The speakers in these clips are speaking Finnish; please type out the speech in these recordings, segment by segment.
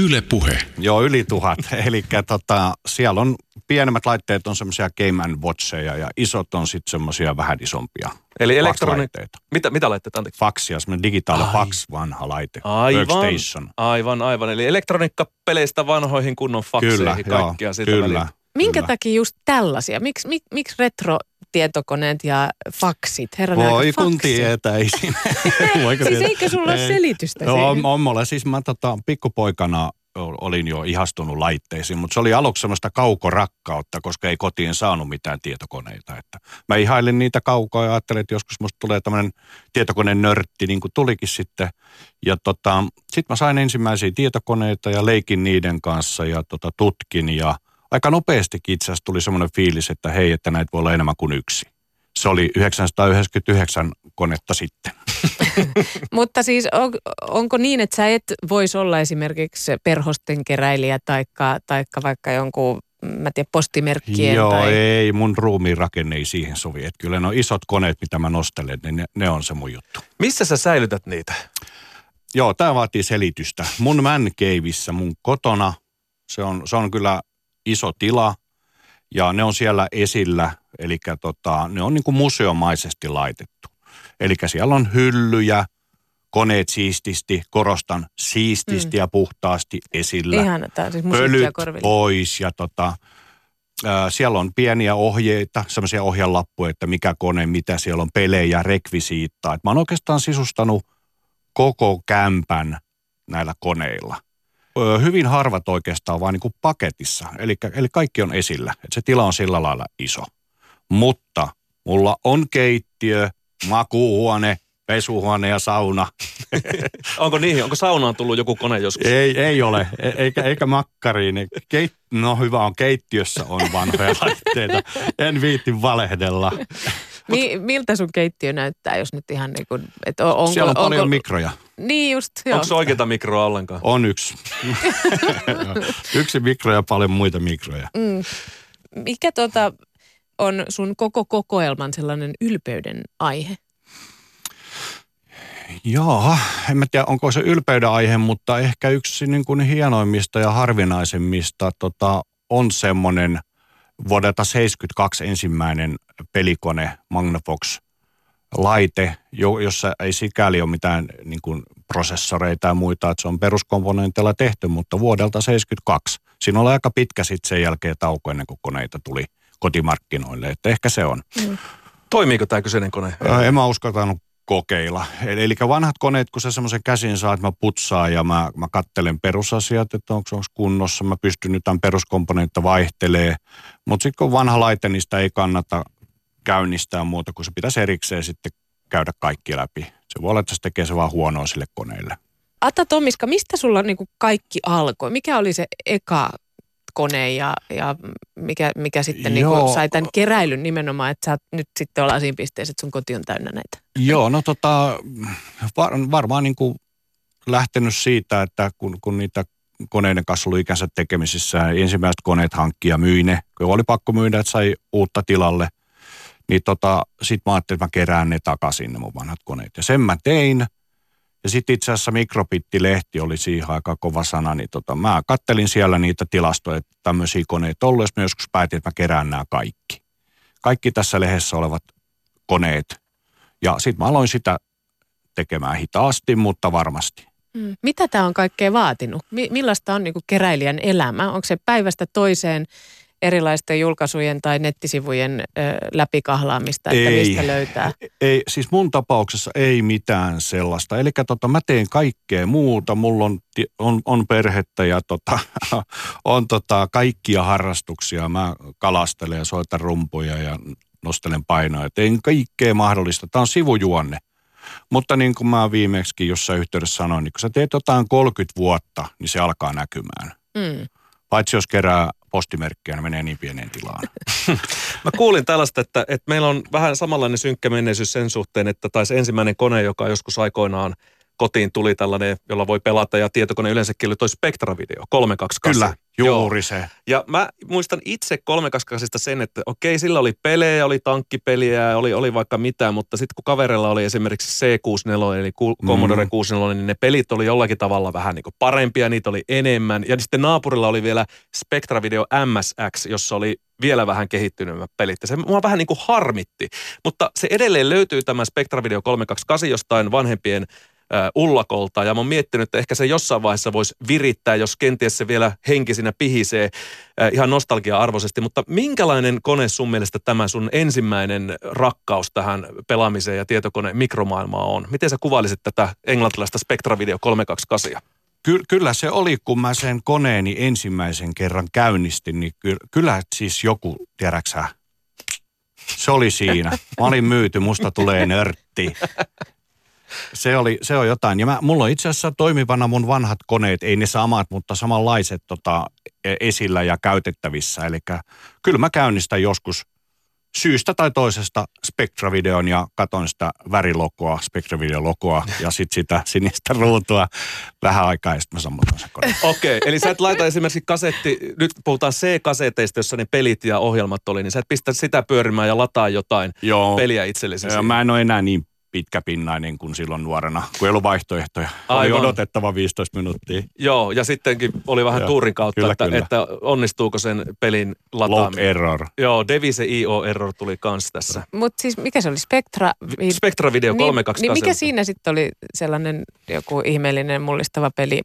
Yle Puhe. Joo, yli tuhat. Eli tota, siellä on pienemmät laitteet on semmoisia Game and Watcheja ja isot on sitten semmoisia vähän isompia. Eli elektroni... Fax-laitteita. Mitä, mitä laitteet? Anteeksi. Faksia, semmoinen digitaali Ai. fax vanha laite. Aivan, Workstation. aivan, aivan. Eli elektroniikkapeleistä vanhoihin kunnon fakseihin Kyllä, kaikkia joo, siitä kyllä. väliltä. Minkä kyllä. takia just tällaisia? Miks, mik, miksi retro-tietokoneet ja faksit? Herran Voi kun tietäisin. Siis eikö sulla ole selitystä Joo, on, on mulla. Siis mä tota, pikkupoikana olin jo ihastunut laitteisiin, mutta se oli aluksi semmoista kaukorakkautta, koska ei kotiin saanut mitään tietokoneita. Että mä ihailin niitä kaukaa ja ajattelin, että joskus musta tulee tämmöinen tietokoneen nörtti, niin kuin tulikin sitten. Ja tota, sitten mä sain ensimmäisiä tietokoneita ja leikin niiden kanssa ja tota, tutkin ja aika nopeastikin itse asiassa tuli semmoinen fiilis, että hei, että näitä voi olla enemmän kuin yksi. Se oli 999 konetta sitten. Mutta siis on, onko niin, että sä et voisi olla esimerkiksi perhosten keräilijä taikka, taikka vaikka jonkun, mä tiedän, postimerkkien Joo, tai... ei, mun ruumiin rakenne ei siihen sovi. Että kyllä ne on isot koneet, mitä mä nostelen, niin ne, ne on se mun juttu. Missä sä säilytät niitä? Joo, tämä vaatii selitystä. Mun man caveissa, mun kotona, se on, se on kyllä iso tila ja ne on siellä esillä, eli tota, ne on niin kuin museomaisesti laitettu. Eli siellä on hyllyjä, koneet siististi, korostan siististi ja puhtaasti esillä. Ihan, siis pölyt pois ja tota, ää, siellä on pieniä ohjeita, semmoisia ohjelappuja, että mikä kone, mitä siellä on, pelejä, rekvisiittaa. Et mä oon oikeastaan sisustanut koko kämpän näillä koneilla. Öö, hyvin harvat oikeastaan vaan niin kuin paketissa, eli, eli kaikki on esillä. Et se tila on sillä lailla iso. Mutta mulla on keittiö, makuuhuone, pesuhuone ja sauna. Onko niihin, onko saunaan tullut joku kone joskus? Ei, ei ole, E- eikä, eikä makkariin. Keit, no hyvä on, keittiössä on vanhoja laitteita. En viitti valehdella. Mi, miltä sun keittiö näyttää, jos nyt ihan niin kuin, että on- onko... Siellä on paljon onko, mikroja. Niin just, joo. Onko se oikeita mikroa ollenkaan? On yksi. yksi mikro ja paljon muita mikroja. Mm. Mikä tota on sun koko kokoelman sellainen ylpeyden aihe? Joo, en mä tiedä onko se ylpeyden aihe, mutta ehkä yksi niin kuin hienoimmista ja harvinaisemmista tota, on semmoinen vuodelta 72 ensimmäinen pelikone Magnavox laite, jo- jossa ei sikäli ole mitään niin kuin prosessoreita ja muita, että se on peruskomponenteilla tehty, mutta vuodelta 72. Siinä oli aika pitkä sitten sen jälkeen tauko ennen kuin koneita tuli kotimarkkinoille, että ehkä se on. Toimiiko tämä kyseinen kone? Ää, En mä uskaltanut kokeilla. Eli, eli vanhat koneet, kun sä semmoisen käsin saat, että mä putsaan ja mä, mä kattelen perusasiat, että onko se kunnossa, mä pystyn nyt tämän peruskomponentta vaihtelee. Mutta sitten kun on vanha laite, niin sitä ei kannata käynnistää muuta, kun se pitäisi erikseen sitten käydä kaikki läpi. Se voi olla, että se tekee se vaan huonoa sille koneelle. Atta Tomiska, mistä sulla niinku kaikki alkoi? Mikä oli se eka kone ja, ja mikä, mikä sitten niinku Joo. sai tämän keräilyn nimenomaan, että sä nyt sitten ollaan siinä pisteessä, että sun koti on täynnä näitä? Joo, no tota, var, varmaan niin kuin lähtenyt siitä, että kun, kun niitä koneiden kanssa ollut ikänsä tekemisissä, ja ensimmäiset koneet hankki ja myi ne, kun oli pakko myydä, että sai uutta tilalle, niin tota, sit mä ajattelin, että mä kerään ne takaisin, ne mun vanhat koneet. Ja sen mä tein. Ja sitten itse asiassa Mikrobitti-lehti oli siihen aika kova sana, niin tota, mä kattelin siellä niitä tilastoja, että tämmöisiä koneita ollut, jos mä joskus päätin, että mä kerään nämä kaikki. Kaikki tässä lehdessä olevat koneet. Ja sitten mä aloin sitä tekemään hitaasti, mutta varmasti. Mm. Mitä tämä on kaikkea vaatinut? Mi- millaista on niinku keräilijän elämä? Onko se päivästä toiseen erilaisten julkaisujen tai nettisivujen ö, läpikahlaamista, että Ei. mistä löytää? Ei, siis mun tapauksessa ei mitään sellaista. Eli tota, mä teen kaikkea muuta. Mulla on, on, on perhettä ja tota, on tota, kaikkia harrastuksia. Mä kalastelen ja soitan rumpuja ja nostelen painoja. Teen kaikkea mahdollista. Tämä on sivujuonne. Mutta niin kuin mä viimeksi jossain yhteydessä sanoin, niin kun sä teet jotain 30 vuotta, niin se alkaa näkymään. Mm. Paitsi jos kerää postimerkkiä, niin menee niin pieneen tilaan. Mä kuulin tällaista, että, että meillä on vähän samanlainen synkkä menneisyys sen suhteen, että taisi ensimmäinen kone, joka joskus aikoinaan kotiin tuli tällainen, jolla voi pelata ja tietokone yleensäkin oli toi Spectra Video 328. Kyllä, juuri Joo. se. Ja mä muistan itse 328 sen, että okei, sillä oli pelejä, oli tankkipeliä, oli, oli vaikka mitä, mutta sitten kun kaverilla oli esimerkiksi C64 eli Commodore mm. 64, niin ne pelit oli jollakin tavalla vähän niin kuin parempia, niitä oli enemmän. Ja sitten naapurilla oli vielä Spectra Video MSX, jossa oli vielä vähän kehittyneemmät pelit. Ja se mua vähän niin kuin harmitti. Mutta se edelleen löytyy tämä Spectra Video 328 jostain vanhempien ullakolta. Ja mä oon miettinyt, että ehkä se jossain vaiheessa voisi virittää, jos kenties se vielä henkisinä pihisee ihan nostalgia-arvoisesti. Mutta minkälainen kone sun mielestä tämä sun ensimmäinen rakkaus tähän pelaamiseen ja tietokone mikromaailmaan on? Miten sä kuvailisit tätä englantilaista Spectra Video 328? Ky- kyllä se oli, kun mä sen koneeni ensimmäisen kerran käynnistin, niin ky- kyllä siis joku, tiedäksä, se oli siinä. Mä olin myyty, musta tulee nörtti. Se, oli, se on jotain. Ja mä, mulla on itse asiassa toimivana mun vanhat koneet, ei ne samat, mutta samanlaiset tota, e, esillä ja käytettävissä. Eli kyllä mä käynnistän joskus syystä tai toisesta Spectra-videon ja katon sitä värilokoa, Spectra-videolokoa ja sitten sitä sinistä ruutua vähän aikaa ja sitten mä sammutan sen koneen. Okei, okay, eli sä et laita esimerkiksi kasetti, nyt puhutaan C-kaseteista, jossa ne pelit ja ohjelmat oli, niin sä et pistä sitä pyörimään ja lataa jotain Joo. peliä itsellesi. Joo, mä en ole enää niin pitkäpinnainen kuin silloin nuorena, kun ei ollut vaihtoehtoja. Aivan. Oli odotettava 15 minuuttia. Joo, ja sittenkin oli vähän Joo, tuurin kautta, kyllä, että, kyllä. että onnistuuko sen pelin lataaminen. Log error. Joo, Devise IO error tuli kans tässä. Mutta siis mikä se oli? Spectra? Spectra Video 328. Niin, niin mikä siinä sitten oli sellainen joku ihmeellinen mullistava peli,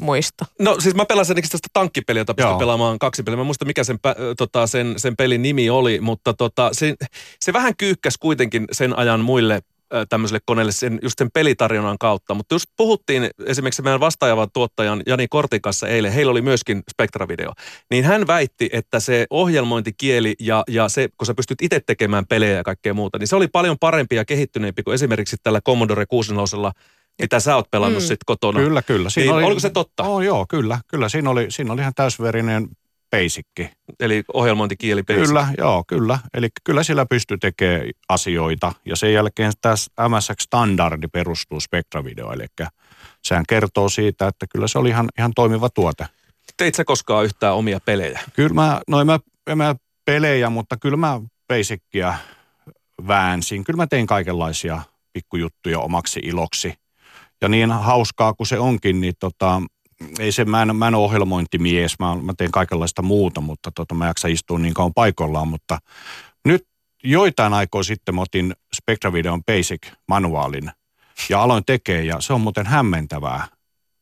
muista? No siis mä pelasin tästä tankkipeliä, jota pystyn pelaamaan kaksi peliä. Mä muista mikä sen, tota, sen, sen pelin nimi oli, mutta tota, se, se vähän kyykkäs kuitenkin sen ajan muille tämmöiselle koneelle sen, just sen pelitarjonnan kautta. Mutta just puhuttiin esimerkiksi meidän vastaajavan tuottajan Jani Kortin kanssa eilen, heillä oli myöskin Spectra-video. Niin hän väitti, että se ohjelmointikieli ja, ja se, kun sä pystyt itse tekemään pelejä ja kaikkea muuta, niin se oli paljon parempi ja kehittyneempi kuin esimerkiksi tällä Commodore 64 mitä sä oot pelannut mm. sitten kotona. Kyllä, kyllä. Siinä niin, oli, oliko se totta? Oh, joo, kyllä. Kyllä, siinä oli, siinä oli ihan täysverinen basicki. Eli ohjelmointikieli basic. Kyllä, joo, kyllä. Eli kyllä sillä pystyy tekemään asioita. Ja sen jälkeen tässä MSX-standardi perustuu Spectra-video, eli sehän kertoo siitä, että kyllä se oli ihan, ihan toimiva tuote. Teit sä koskaan yhtään omia pelejä? Kyllä mä, no en mä, en mä pelejä, mutta kyllä mä basickia väänsin. Kyllä mä tein kaikenlaisia pikkujuttuja omaksi iloksi. Ja niin hauskaa kuin se onkin, niin tota, ei se, mä en, mä en ole ohjelmointimies, mä, mä teen kaikenlaista muuta, mutta tota, mä jaksa istua niin kauan paikoillaan, mutta nyt joitain aikoja sitten mä otin Spectra-videon Basic-manuaalin ja aloin tekemään ja se on muuten hämmentävää.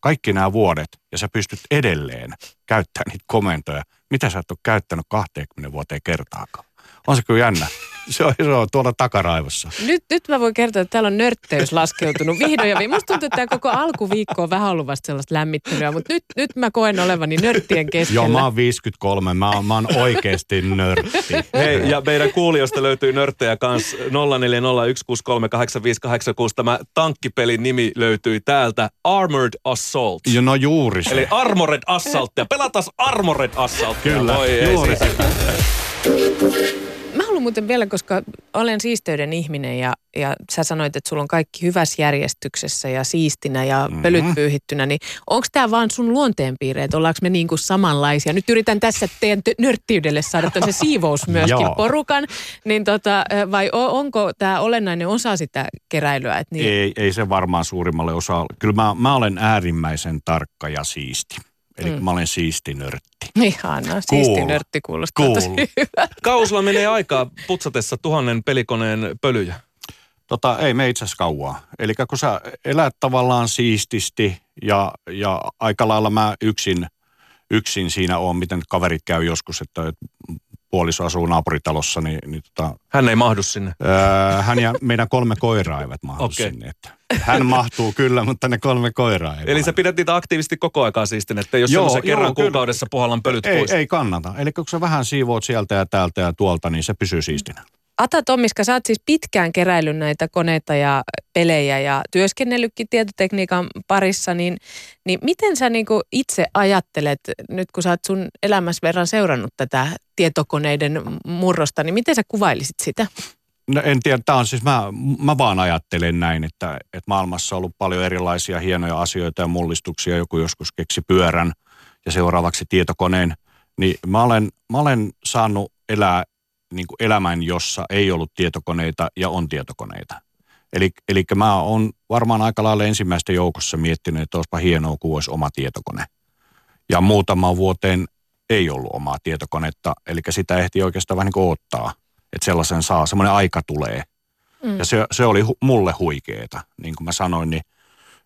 Kaikki nämä vuodet ja sä pystyt edelleen käyttämään niitä komentoja, mitä sä et ole käyttänyt 20 vuoteen kertaakaan. On se kyllä jännä. Se on, se on tuolla takaraivossa. Nyt, nyt mä voin kertoa, että täällä on nörtteys laskeutunut vihdoin ja Musta tuntuu, että tämä koko alkuviikko on vähän ollut vasta sellaista lämmittelyä, mutta nyt, nyt mä koen olevani nörttien keskellä. Joo, mä oon 53, mä oon, mä oon oikeasti nörtti. Hei, ja meidän kuulijoista löytyy nörttejä kanssa 0401638586. Tämä tankkipelin nimi löytyi täältä Armored Assault. Jo, no juuri se. Eli Armored Assault. Ja pelatas Armored Assault. Kyllä, Voi juuri se muuten vielä, koska olen siisteyden ihminen ja, ja sä sanoit, että sulla on kaikki hyvässä järjestyksessä ja siistinä ja mm-hmm. pölyt pyyhittynä, niin onko tämä vaan sun luonteenpiirre, että ollaanko me niin kuin samanlaisia? Nyt yritän tässä teidän nörttiydelle saada se siivous myöskin porukan, niin tota, vai onko tämä olennainen osa sitä keräilyä? Että niin... ei, ei se varmaan suurimmalle osa. Kyllä mä, mä olen äärimmäisen tarkka ja siisti. Eli mm. mä olen siisti nörtti. Ihana, siisti nörtti kuulostaa cool. tosi hyvä. Kausla menee aikaa putsatessa tuhannen pelikoneen pölyjä? Tota, ei me itse asiassa kauaa. Eli kun sä elät tavallaan siististi ja, ja aika lailla mä yksin, yksin siinä on, miten kaverit käy joskus, että puoliso asuu naapuritalossa, niin, niin tota, Hän ei mahdu sinne? Öö, hän ja meidän kolme koiraa eivät mahdu okay. sinne. Että hän mahtuu kyllä, mutta ne kolme koiraa ei Eli mahdu. sä pidät niitä aktiivisesti koko aikaa siistin, että jos joo, kerran joo, kuukaudessa puhallan pölyt ei, pois. Ei kannata. Eli kun sä vähän siivoot sieltä ja täältä ja tuolta, niin se pysyy siistinä. Ata Tomiska, sä oot siis pitkään keräillyt näitä koneita ja pelejä ja työskennellytkin tietotekniikan parissa, niin, niin miten sä niinku itse ajattelet, nyt kun sä oot sun elämässä verran seurannut tätä tietokoneiden murrosta, niin miten sä kuvailisit sitä? No en tiedä, tämä on siis, mä, mä vaan ajattelen näin, että, että maailmassa on ollut paljon erilaisia hienoja asioita ja mullistuksia. Joku joskus keksi pyörän ja seuraavaksi tietokoneen. Niin mä olen, mä olen saanut elää niin kuin elämän, jossa ei ollut tietokoneita ja on tietokoneita. Eli, eli mä oon varmaan aika lailla ensimmäistä joukossa miettinyt, että olisipa hienoa, kun olisi oma tietokone. Ja muutama vuoteen ei ollut omaa tietokonetta, eli sitä ehti oikeastaan vähän niin odottaa, että sellaisen saa, semmoinen aika tulee. Mm. Ja se, se oli hu, mulle huikeeta, niin kuin mä sanoin, niin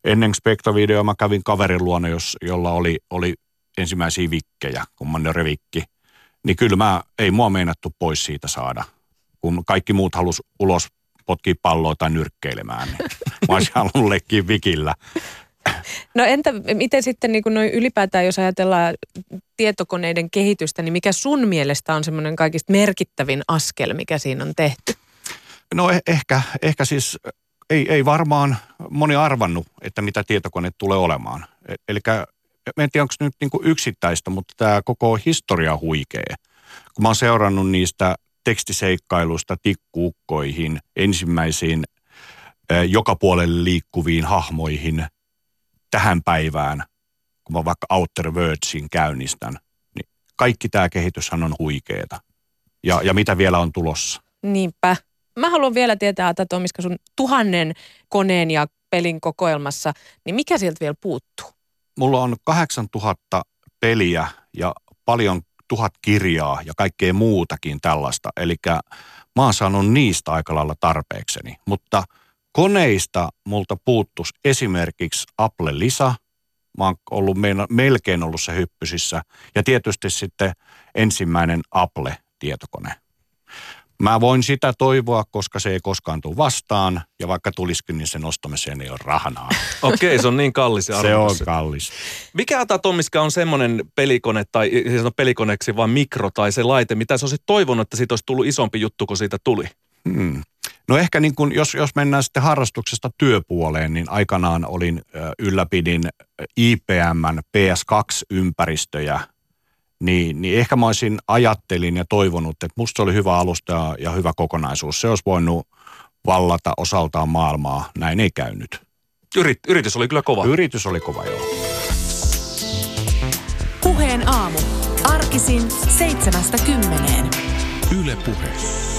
ennen Spektavideoa mä kävin kaverin luona, jos, jolla oli, oli ensimmäisiä vikkejä, Commander Vikki, niin kyllä mä, ei mua meinattu pois siitä saada. Kun kaikki muut halus ulos potkii palloa tai nyrkkeilemään, niin mä olisin halunnut leikkiä vikillä. No entä miten sitten niin noin ylipäätään, jos ajatellaan tietokoneiden kehitystä, niin mikä sun mielestä on semmoinen kaikista merkittävin askel, mikä siinä on tehty? No eh- ehkä, ehkä siis ei, ei varmaan moni arvannut, että mitä tietokone tulee olemaan. E- Eli en tiedä, onko nyt niin kuin yksittäistä, mutta tämä koko historia huikee. Kun mä oon seurannut niistä tekstiseikkailuista tikkuukkoihin, ensimmäisiin joka puolelle liikkuviin hahmoihin tähän päivään, kun mä vaikka Outer Worldsin käynnistän, niin kaikki tämä kehityshän on huikeeta. Ja, ja mitä vielä on tulossa? Niinpä. Mä haluan vielä tietää, että Tomiska sun tuhannen koneen ja pelin kokoelmassa, niin mikä sieltä vielä puuttuu? Mulla on 8000 peliä ja paljon tuhat kirjaa ja kaikkea muutakin tällaista. Eli mä oon saanut niistä aika lailla tarpeekseni. Mutta koneista multa puuttus esimerkiksi Apple Lisa. Mä oon ollut melkein ollut se hyppysissä. Ja tietysti sitten ensimmäinen Apple-tietokone. Mä voin sitä toivoa, koska se ei koskaan tule vastaan, ja vaikka tulisikin, niin sen ostamiseen ei ole rahanaa. Okei, se on niin kallis ja Se on kallis. Mikä Tommiska on semmoinen pelikone, tai siis on pelikoneeksi vaan mikro tai se laite, mitä sä olisit toivonut, että siitä olisi tullut isompi juttu, kun siitä tuli? Hmm. No ehkä niin kun, jos, jos mennään sitten harrastuksesta työpuoleen, niin aikanaan olin ylläpidin IPMn PS2-ympäristöjä niin, niin ehkä mä olisin ajattelin ja toivonut, että musta oli hyvä alusta ja, ja hyvä kokonaisuus. Se olisi voinut vallata osaltaan maailmaa. Näin ei käynyt. Yrit, yritys oli kyllä kova. Yritys oli kova, joo. Puheen aamu. Arkisin seitsemästä kymmeneen. Yle Puhe.